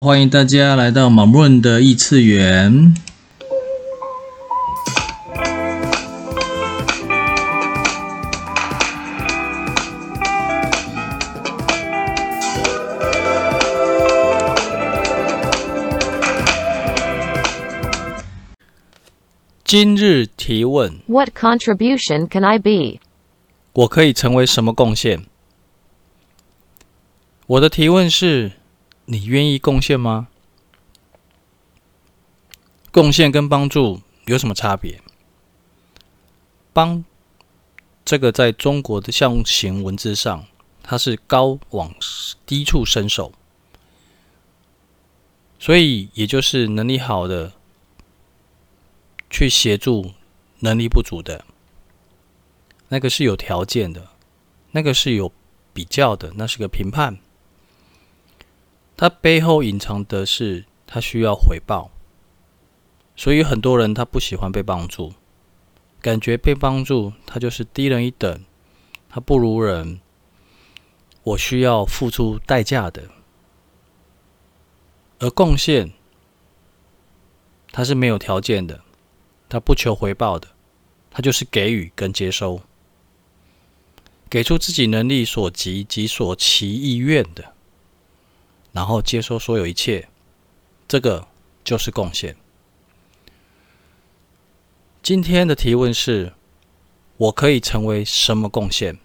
欢迎大家来到马润的异次元。今日提问：What contribution can I be？我可以成为什么贡献？我的提问是。你愿意贡献吗？贡献跟帮助有什么差别？帮这个在中国的象形文字上，它是高往低处伸手，所以也就是能力好的去协助能力不足的，那个是有条件的，那个是有比较的，那是个评判。他背后隐藏的是他需要回报，所以很多人他不喜欢被帮助，感觉被帮助他就是低人一等，他不如人，我需要付出代价的。而贡献，他是没有条件的，他不求回报的，他就是给予跟接收，给出自己能力所及及所其意愿的。然后接收所有一切，这个就是贡献。今天的提问是：我可以成为什么贡献？